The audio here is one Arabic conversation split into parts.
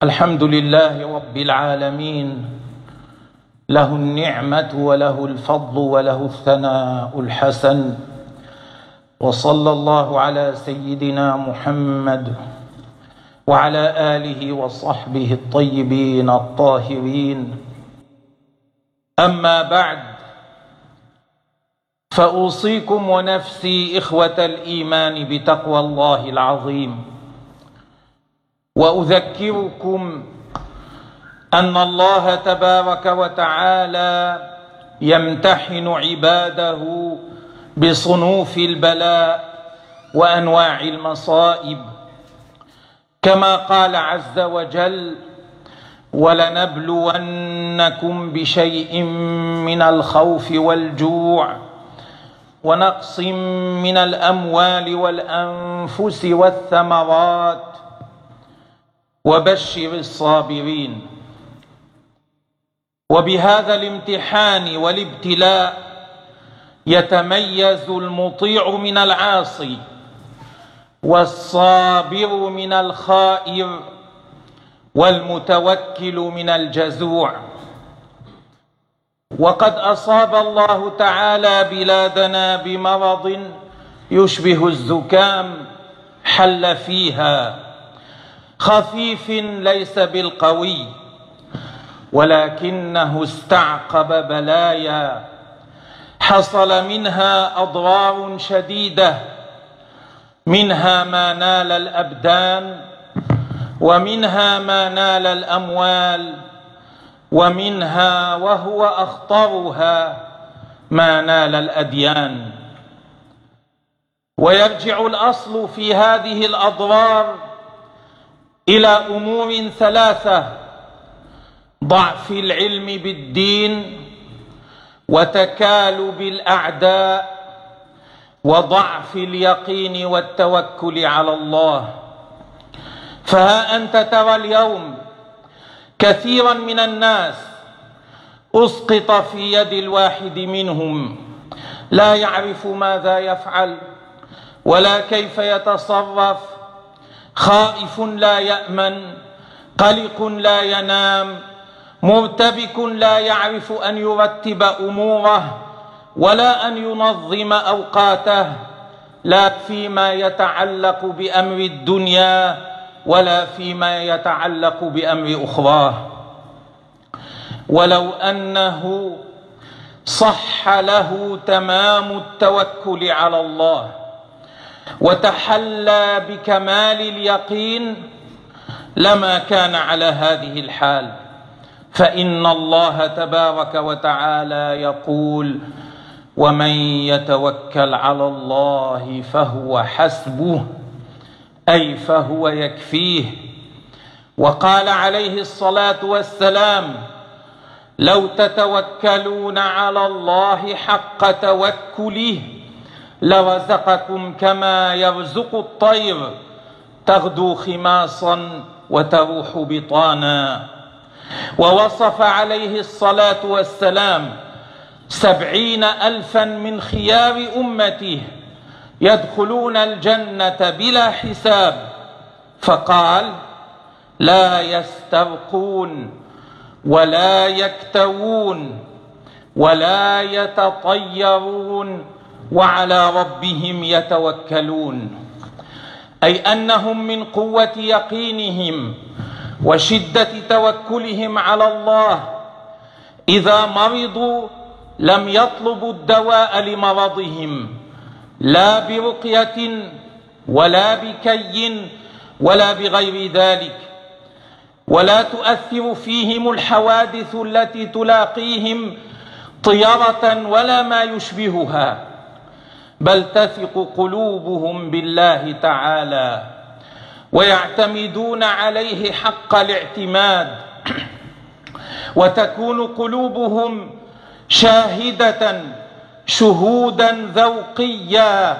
الحمد لله رب العالمين. له النعمة وله الفضل وله الثناء الحسن. وصلى الله على سيدنا محمد وعلى آله وصحبه الطيبين الطاهرين. أما بعد فأوصيكم ونفسي إخوة الإيمان بتقوى الله العظيم. وأذكركم أن الله تبارك وتعالى يمتحن عباده بصنوف البلاء وأنواع المصائب. كما قال عز وجل ولنبلونكم بشيء من الخوف والجوع ونقص من الأموال والأنفس والثمرات وبشر الصابرين. وبهذا الامتحان والابتلاء يتميز المطيع من العاصي والصابر من الخائر والمتوكل من الجزوع. وقد أصاب الله تعالى بلادنا بمرض يشبه الزكام حل فيها. خفيف ليس بالقوي ولكنه استعقب بلايا. حصل منها اضرار شديدة منها ما نال الأبدان ومنها ما نال الأموال ومنها وهو أخطرها ما نال الأديان. ويرجع الأصل في هذه الأضرار إلى أمور ثلاثة ضعف العلم بالدين وتكالب الأعداء وضعف اليقين والتوكل على الله. فها أنت ترى اليوم كثيرا من الناس أسقط في يد الواحد منهم لا يعرف ماذا يفعل ولا كيف يتصرف خائف لا يأمن قلق لا ينام مرتبك لا يعرف أن يرتب أموره ولا أن ينظم أوقاته لا فيما يتعلق بأمر الدنيا ولا فيما يتعلق بأمر أخراه. ولو أنه صح له تمام التوكل على الله وتحلى بكمال اليقين لما كان على هذه الحال. فإن الله تبارك وتعالى يقول ومن يتوكل على الله فهو حسبه أي فهو يكفيه. وقال عليه الصلاة والسلام لو تتوكلون على الله حق توكله لرزقكم كما يرزق الطير. تغدو خماصا وتروح بطانا. ووصف عليه الصلاة والسلام سبعين ألفا من خيار أمته يدخلون الجنة بلا حساب. فقال لا يسترقون ولا يكتوون ولا يتطيرون. وعلى ربهم يتوكلون. أي أنهم من قوة يقينهم وشدة توكلهم على الله. إذا مرضوا لم يطلبوا الدواء لمرضهم. لا برقية ولا بكي ولا بغير ذلك. ولا تؤثر فيهم الحوادث التي تلاقيهم طيرة ولا ما يشبهها. بل تثق قلوبهم بالله تعالى ويعتمدون عليه حق الاعتماد وتكون قلوبهم شاهدة شهودا ذوقيا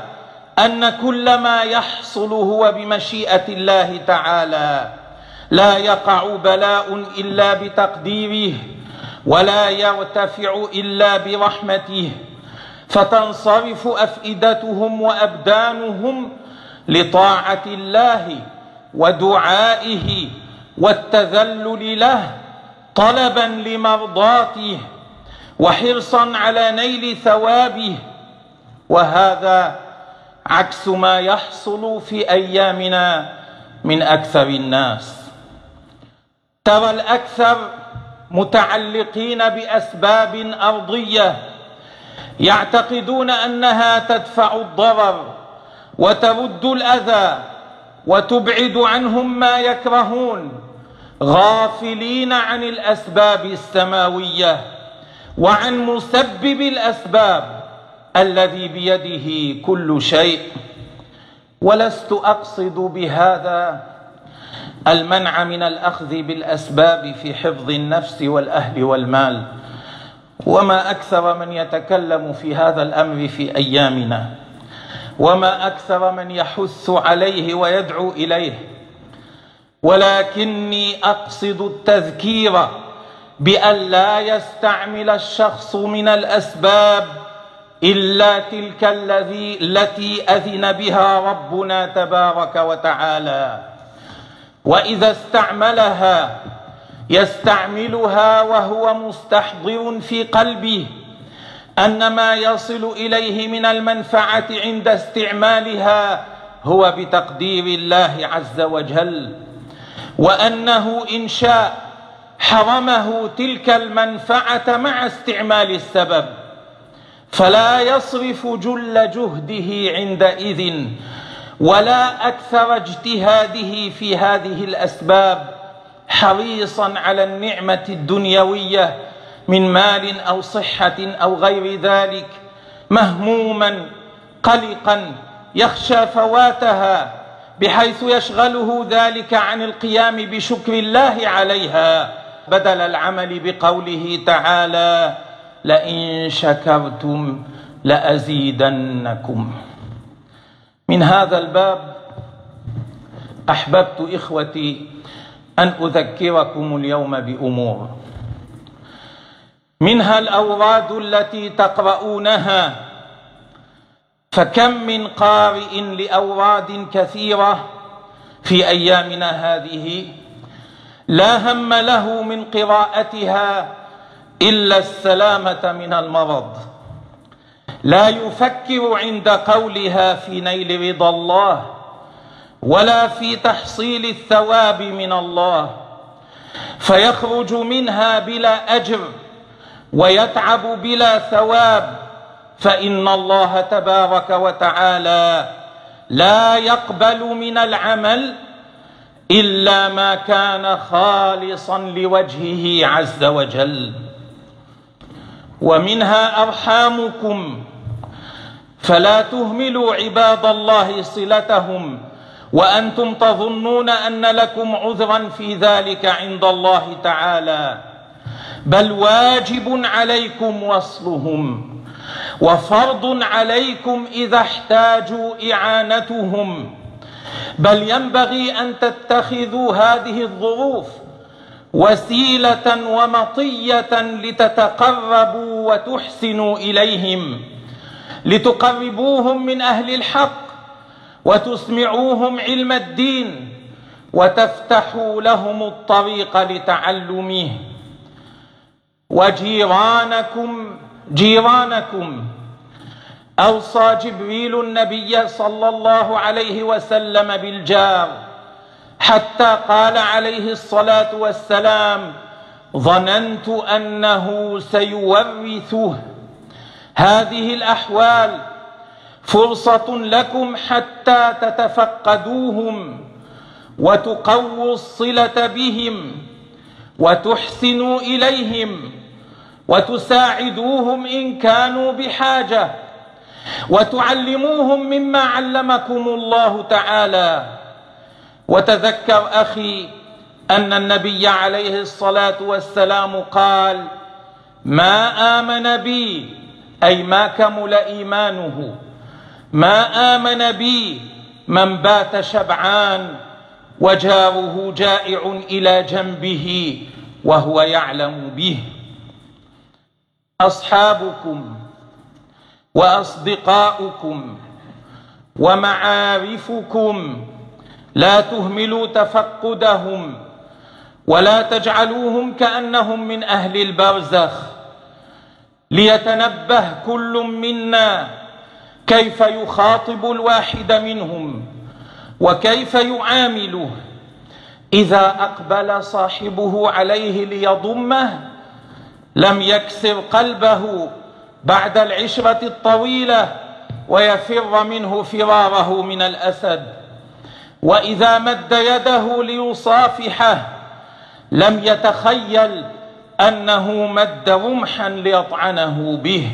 أن كل ما يحصل هو بمشيئة الله تعالى. لا يقع بلاء إلا بتقديره ولا يرتفع إلا برحمته. فتنصرف أفئدتهم وأبدانهم لطاعة الله ودعائه والتذلل له طلبا لمرضاته وحرصا على نيل ثوابه. وهذا عكس ما يحصل في أيامنا من أكثر الناس. ترى الأكثر متعلقين بأسباب أرضية يعتقدون أنها تدفع الضرر وترد الأذى وتبعد عنهم ما يكرهون غافلين عن الأسباب السماوية وعن مسبب الأسباب الذي بيده كل شيء. ولست أقصد بهذا المنع من الأخذ بالأسباب في حفظ النفس والأهل والمال. وما أكثر من يتكلم في هذا الأمر في أيامنا وما أكثر من يحث عليه ويدعو إليه. ولكني أقصد التذكير بأن لا يستعمل الشخص من الأسباب إلا تلك الذي التي أذن بها ربنا تبارك وتعالى. وإذا استعملها يستعملها وهو مستحضر في قلبه أن ما يصل إليه من المنفعة عند استعمالها هو بتقدير الله عز وجل وأنه إن شاء حرمه تلك المنفعة مع استعمال السبب فلا يصرف جل جهده عندئذ ولا أكثر اجتهاده في هذه الأسباب. حريصا على النعمة الدنيوية من مال أو صحة أو غير ذلك مهموما قلقا يخشى فواتها بحيث يشغله ذلك عن القيام بشكر الله عليها. بدل العمل بقوله تعالى لئن شكرتم لأزيدنكم من هذا الباب أحببت إخوتي أن أذكركم اليوم بأمور. منها الأوراد التي تقرؤونها. فكم من قارئ لأوراد كثيرة في أيامنا هذه لا هم له من قراءتها إلا السلامة من المرض. لا يفكر عند قولها في نيل رضا الله. ولا في تحصيل الثواب من الله. فيخرج منها بلا أجر ويتعب بلا ثواب. فإن الله تبارك وتعالى لا يقبل من العمل إلا ما كان خالصا لوجهه عز وجل. ومنها أرحامكم. فلا تهملوا عباد الله صلتهم. وأنتم تظنون أن لكم عذرا في ذلك عند الله تعالى. بل واجب عليكم وصلهم وفرض عليكم إذا احتاجوا إعانتهم. بل ينبغي أن تتخذوا هذه الظروف وسيلة ومطية لتتقربوا وتحسنوا إليهم لتقربوهم من أهل الحق. وتسمعوهم علم الدين وتفتحوا لهم الطريق لتعلمه. وجيرانكم جيرانكم. أوصى جبريل النبي صلى الله عليه وسلم بالجار حتى قال عليه الصلاة والسلام ظننت أنه سيورثه. هذه الأحوال فرصة لكم حتى تتفقدوهم وتقووا الصلة بهم وتحسنوا إليهم وتساعدوهم إن كانوا بحاجة وتعلموهم مما علمكم الله تعالى. وتذكر أخي أن النبي عليه الصلاة والسلام قال ما آمن بي أي ما كمل إيمانه ما آمن بي من بات شبعان وجاره جائع إلى جنبه وهو يعلم به. أصحابكم وأصدقاؤكم ومعارفكم لا تهملوا تفقدهم ولا تجعلوهم كأنهم من أهل البرزخ. ليتنبه كل منا كيف يخاطب الواحد منهم وكيف يعامله إذا أقبل صاحبه عليه ليضمه لم يكسر قلبه بعد العشرة الطويلة ويفر منه فراره من الأسد وإذا مد يده ليصافحه لم يتخيل أنه مد رمحا ليطعنه به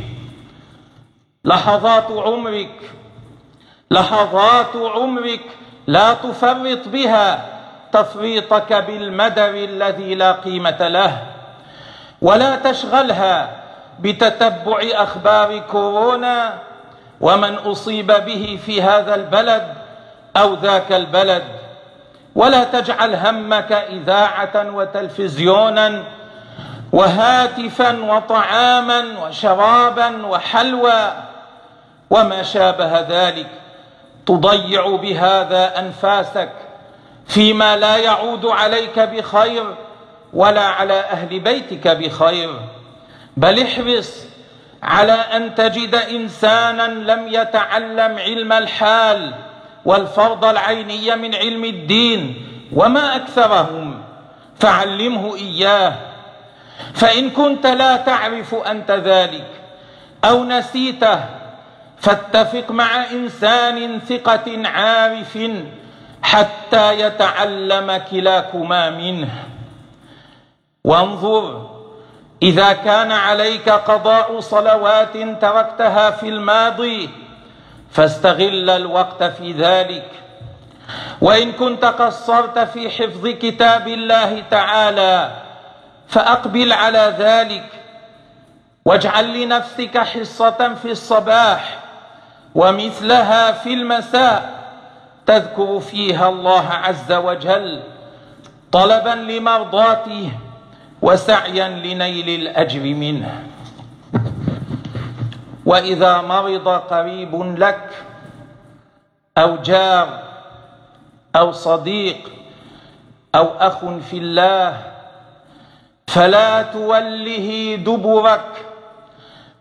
لحظات عمرك لحظات عمرك لا تفرط بها تفريطك بالمدر الذي لا قيمة له ولا تشغلها بتتبع أخبار كورونا ومن أصيب به في هذا البلد أو ذاك البلد. ولا تجعل همك إذاعة وتلفزيونا وهاتفا وطعاما وشرابا وحلوى وما شابه ذلك. تضيع بهذا أنفاسك فيما لا يعود عليك بخير ولا على أهل بيتك بخير. بل احرص على أن تجد إنسانا لم يتعلم علم الحال والفرض العيني من علم الدين وما أكثرهم فعلمه إياه. فإن كنت لا تعرف أنت ذلك أو نسيته فاتفق مع إنسان ثقة عارف حتى يتعلم كلاكما منه. وانظر إذا كان عليك قضاء صلوات تركتها في الماضي فاستغل الوقت في ذلك. وإن كنت قصرت في حفظ كتاب الله تعالى فأقبل على ذلك. واجعل لنفسك حصة في الصباح. ومثلها في المساء تذكر فيها الله عز وجل طلبا لمرضاته وسعيا لنيل الأجر منه. وإذا مرض قريب لك أو جار أو صديق أو أخ في الله فلا توله دبرك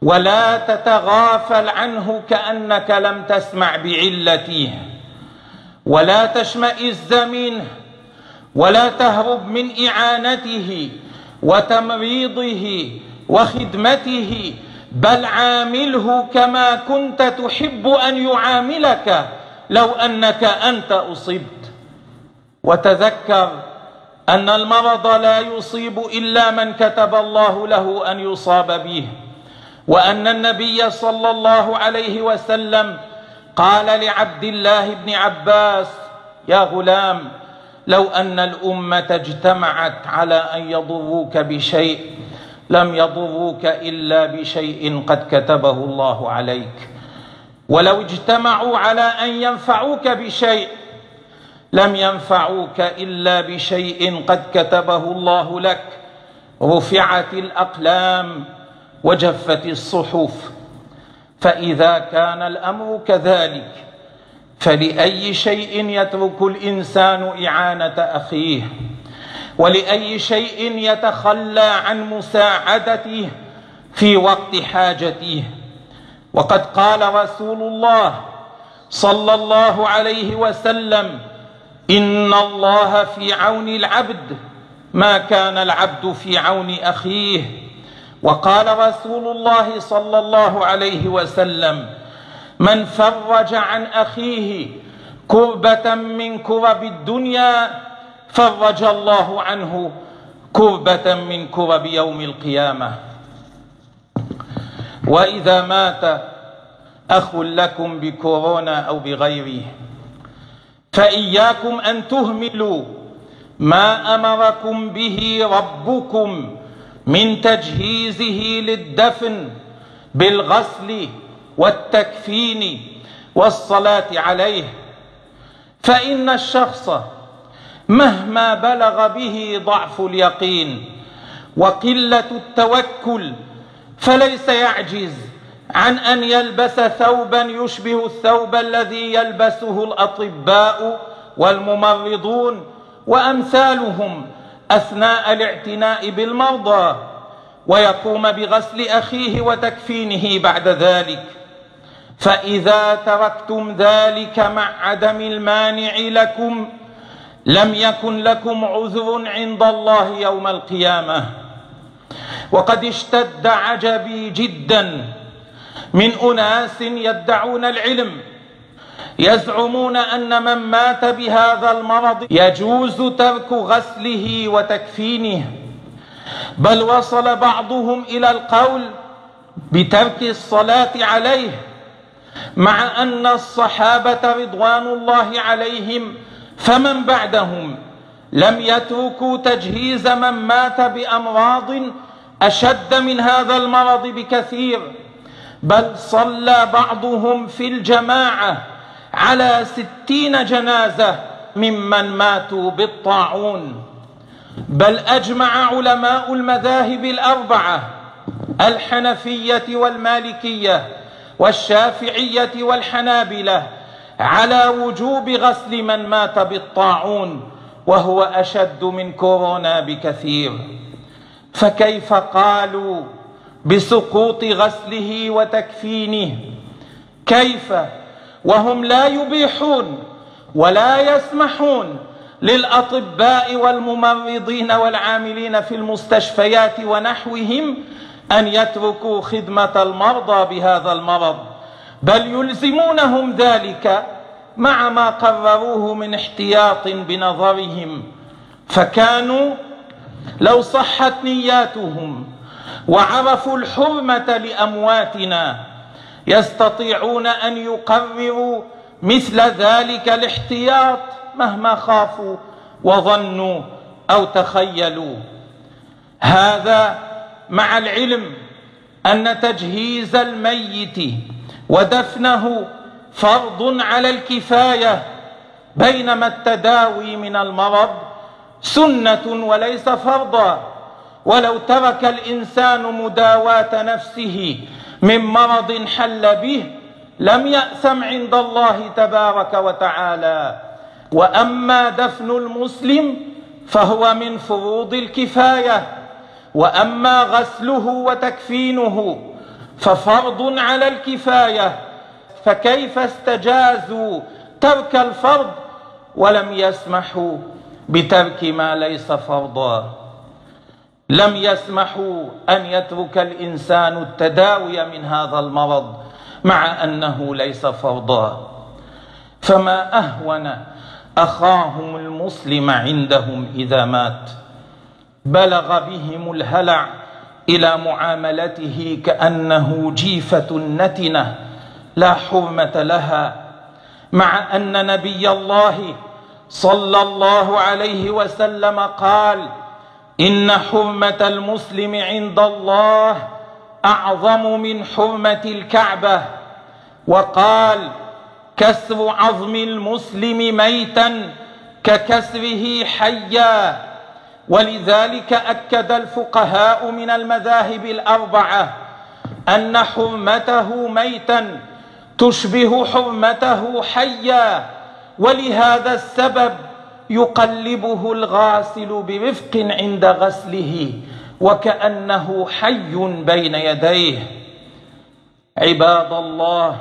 ولا تتغافل عنه كأنك لم تسمع بعلته. ولا تشمئز منه. ولا تهرب من إعانته وتمريضه وخدمته. بل عامله كما كنت تحب أن يعاملك لو أنك أنت أصبت. وتذكر أن المرض لا يصيب إلا من كتب الله له أن يصاب به. وأن النبي صلى الله عليه وسلم قال لعبد الله بن عباس يا غلام لو أن الأمة اجتمعت على أن يضروك بشيء لم يضروك إلا بشيء قد كتبه الله عليك. ولو اجتمعوا على أن ينفعوك بشيء لم ينفعوك إلا بشيء قد كتبه الله لك. رفعت الأقلام وجفت الصحف. فإذا كان الأمر كذلك فلأي شيء يترك الإنسان إعانة أخيه ولأي شيء يتخلى عن مساعدته في وقت حاجته. وقد قال رسول الله صلى الله عليه وسلم إن الله في عون العبد ما كان العبد في عون أخيه. وقال رسول الله صلى الله عليه وسلم من فرج عن أخيه كربة من كرب الدنيا فرج الله عنه كربة من كرب يوم القيامة. وإذا مات أخ لكم بكورونا أو بغيره فإياكم أن تهملوا ما أمركم به ربكم من تجهيزه للدفن بالغسل والتكفين والصلاة عليه. فإن الشخص مهما بلغ به ضعف اليقين وقلة التوكل فليس يعجز عن أن يلبس ثوبا يشبه الثوب الذي يلبسه الأطباء والممرضون وأمثالهم. أثناء الاعتناء بالمرضى ويقوم بغسل أخيه وتكفينه بعد ذلك. فإذا تركتم ذلك مع عدم المانع لكم لم يكن لكم عذر عند الله يوم القيامة. وقد اشتد عجبي جدا من أناس يدعون العلم يزعمون أن من مات بهذا المرض يجوز ترك غسله وتكفينه. بل وصل بعضهم إلى القول بترك الصلاة عليه مع أن الصحابة رضوان الله عليهم فمن بعدهم؟ لم يتركوا تجهيز من مات بأمراض أشد من هذا المرض بكثير بل صلى بعضهم في الجماعة. على ستين جنازة ممن ماتوا بالطاعون. بل أجمع علماء المذاهب الأربعة الحنفية والمالكية والشافعية والحنابلة على وجوب غسل من مات بالطاعون وهو أشد من كورونا بكثير. فكيف قالوا بسقوط غسله وتكفينه؟ كيف وهم لا يبيحون ولا يسمحون للأطباء والممرضين والعاملين في المستشفيات ونحوهم أن يتركوا خدمة المرضى بهذا المرض بل يلزمونهم ذلك مع ما قرروه من احتياط بنظرهم. فكانوا لو صحت نياتهم وعرفوا الحرمة لأمواتنا يستطيعون أن يقرروا مثل ذلك الاحتياط مهما خافوا وظنوا أو تخيلوا. هذا مع العلم أن تجهيز الميت ودفنه فرض على الكفاية بينما التداوي من المرض سنة وليس فرضا. ولو ترك الإنسان مداواة نفسه من مرض حل به لم يأثم عند الله تبارك وتعالى. وأما دفن المسلم فهو من فروض الكفاية. وأما غسله وتكفينه ففرض على الكفاية. فكيف استجازوا ترك الفرض ولم يسمحوا بترك ما ليس فرضا؟ لم يسمحوا أن يترك الإنسان التداوي من هذا المرض مع أنه ليس فرضا. فما أهون أخاهم المسلم عندهم إذا مات. بلغ بهم الهلع إلى معاملته كأنه جيفة نتنة لا حرمة لها مع أن نبي الله صلى الله عليه وسلم قال إن حرمة المسلم عند الله أعظم من حرمة الكعبة. وقال كسر عظم المسلم ميتا ككسره حيا. ولذلك أكد الفقهاء من المذاهب الأربعة أن حرمته ميتا تشبه حرمته حيا. ولهذا السبب يقلبه الغاسل برفق عند غسله وكأنه حي بين يديه. عباد الله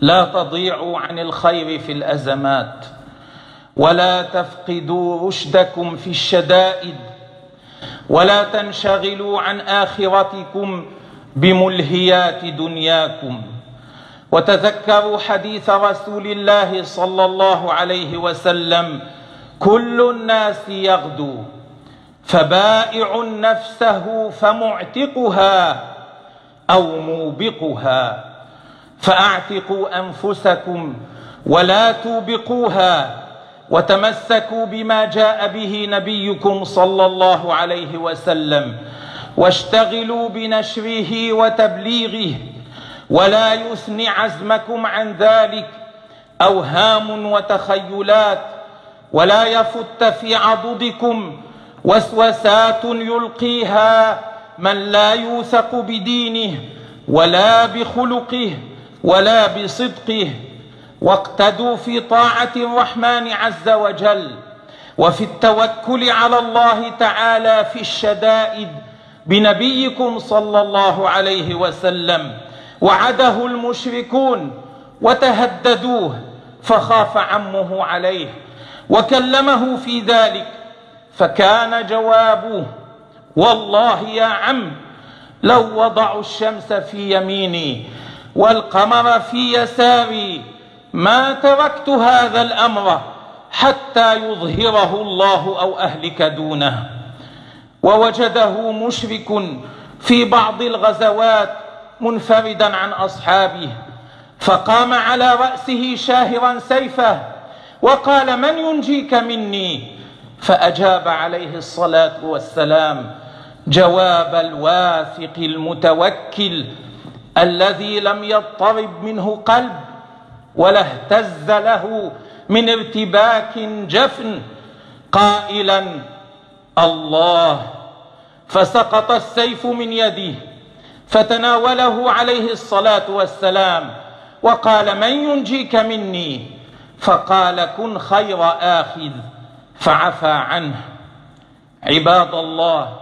لا تضيعوا عن الخير في الأزمات ولا تفقدوا رشدكم في الشدائد ولا تنشغلوا عن آخرتكم بملهيات دنياكم. وتذكروا حديث رسول الله صلى الله عليه وسلم كل الناس يغدو فبائع نفسه فمعتقها أو موبقها فأعتقوا أنفسكم ولا توبقوها وتمسكوا بما جاء به نبيكم صلى الله عليه وسلم واشتغلوا بنشره وتبليغه ولا يثني عزمكم عن ذلك أوهام وتخيلات ولا يفت في عضدكم وسوسات يلقيها من لا يوثق بدينه ولا بخلقه ولا بصدقه. واقتدوا في طاعة الرحمن عز وجل وفي التوكل على الله تعالى في الشدائد بنبيكم صلى الله عليه وسلم. وعده المشركون وتهددوه فخاف عمه عليه وكلمه في ذلك فكان جوابه والله يا عم لو وضعوا الشمس في يميني والقمر في يساري ما تركت هذا الأمر حتى يظهره الله أو أهلك دونه. ووجده مشرك في بعض الغزوات منفردا عن أصحابه فقام على رأسه شاهرا سيفه وقال من ينجيك مني؟ فأجاب عليه الصلاة والسلام جواب الواثق المتوكل الذي لم يضطرب منه قلب ولا اهتز له من ارتباك جفن قائلا الله! فسقط السيف من يده فتناوله عليه الصلاة والسلام وقال من ينجيك مني؟ فقال كن خير آخذ فعفى عنه. عباد الله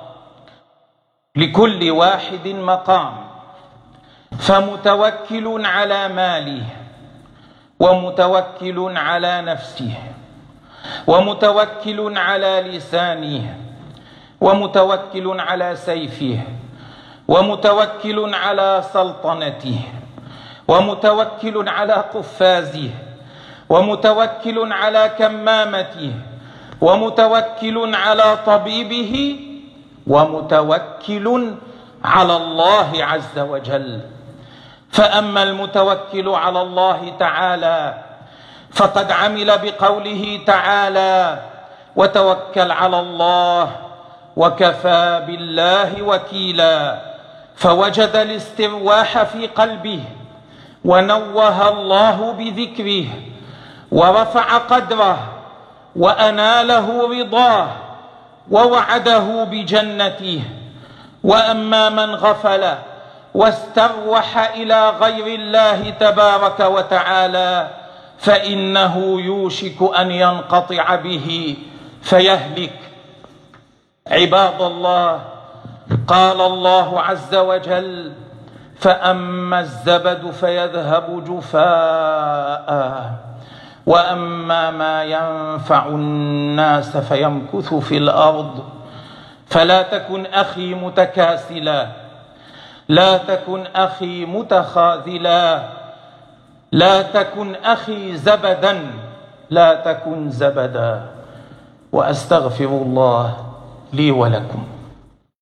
لكل واحد مقام فمتوكل على ماله ومتوكل على نفسه ومتوكل على لسانه ومتوكل على سيفه. ومتوكل على سلطنته ومتوكل على قفازه ومتوكل على كمامته ومتوكل على طبيبه ومتوكل على الله عز وجل. فأما المتوكل على الله تعالى فقد عمل بقوله تعالى وتوكل على الله وكفى بالله وكيلا فوجد الاسترواح في قلبه ونوه الله بذكره ورفع قدره وأناله رضاه ووعده بجنته. وأما من غفل واستروح إلى غير الله تبارك وتعالى فإنه يوشك أن ينقطع به فيهلك. عباد الله قال الله عز وجل فأما الزبد فيذهب جفاء وأما ما ينفع الناس فيمكث في الأرض. فلا تكن أخي متكاسلا لا تكن أخي متخاذلا لا تكن أخي زبدا لا تكن زبدا. وأستغفر الله لي ولكم.